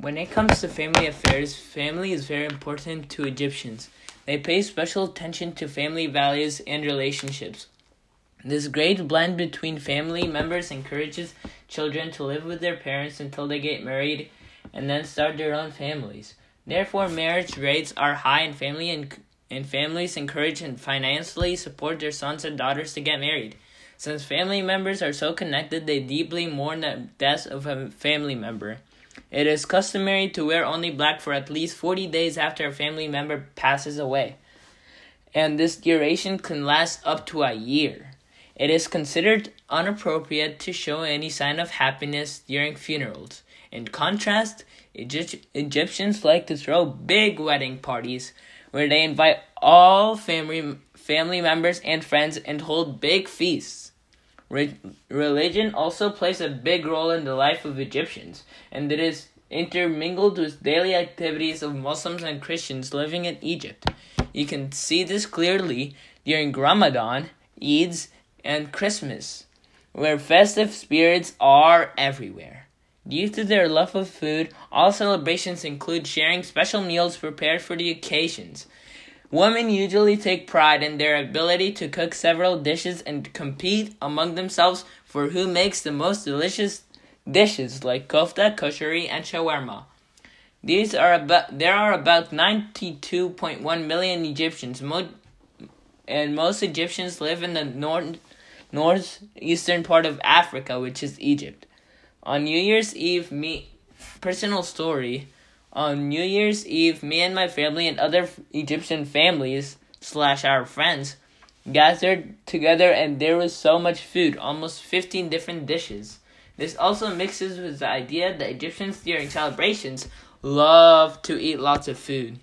When it comes to family affairs, family is very important to Egyptians. They pay special attention to family values and relationships. This great blend between family members encourages children to live with their parents until they get married and then start their own families. Therefore, marriage rates are high in family and, and families encourage and financially support their sons and daughters to get married. Since family members are so connected, they deeply mourn the death of a family member. It is customary to wear only black for at least 40 days after a family member passes away, and this duration can last up to a year. It is considered inappropriate to show any sign of happiness during funerals. In contrast, Egypt- Egyptians like to throw big wedding parties where they invite all family family members and friends and hold big feasts. Re- religion also plays a big role in the life of Egyptians, and it is intermingled with daily activities of Muslims and Christians living in Egypt. You can see this clearly during Ramadan, Eids, and Christmas, where festive spirits are everywhere. Due to their love of food, all celebrations include sharing special meals prepared for the occasions. Women usually take pride in their ability to cook several dishes and compete among themselves for who makes the most delicious dishes like kofta, koshari, and shawarma. These are about there are about 92.1 million Egyptians, mo- and most Egyptians live in the north northeastern part of Africa, which is Egypt. On New Year's Eve, me personal story. On New Year's Eve, me and my family and other Egyptian families slash our friends gathered together, and there was so much food, almost fifteen different dishes. This also mixes with the idea that Egyptians during celebrations love to eat lots of food.